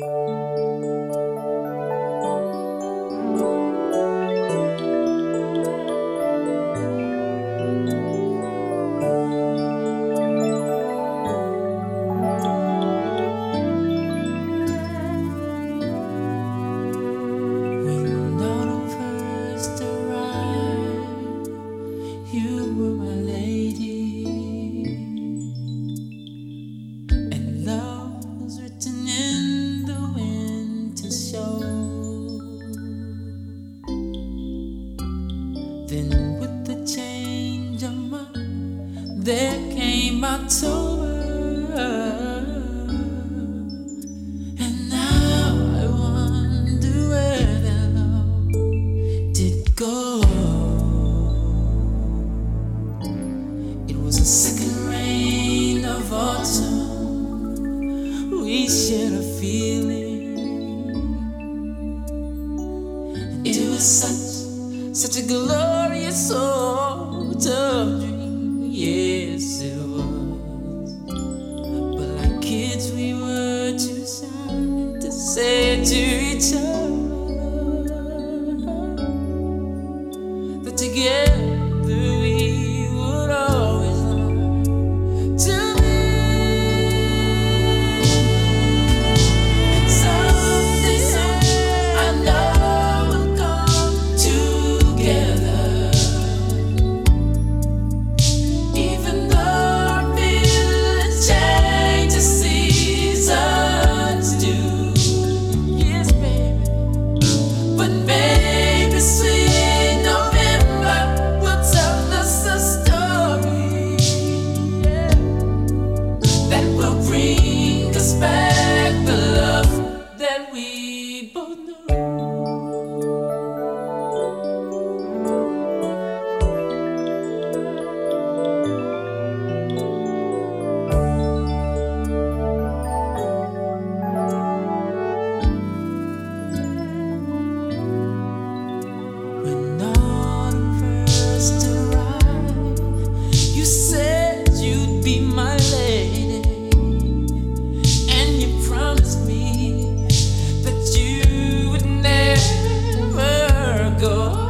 Música There came October, and now I wonder where that love did go. It was the second rain of autumn. We shared a feeling. It was such, such a glorious song. go.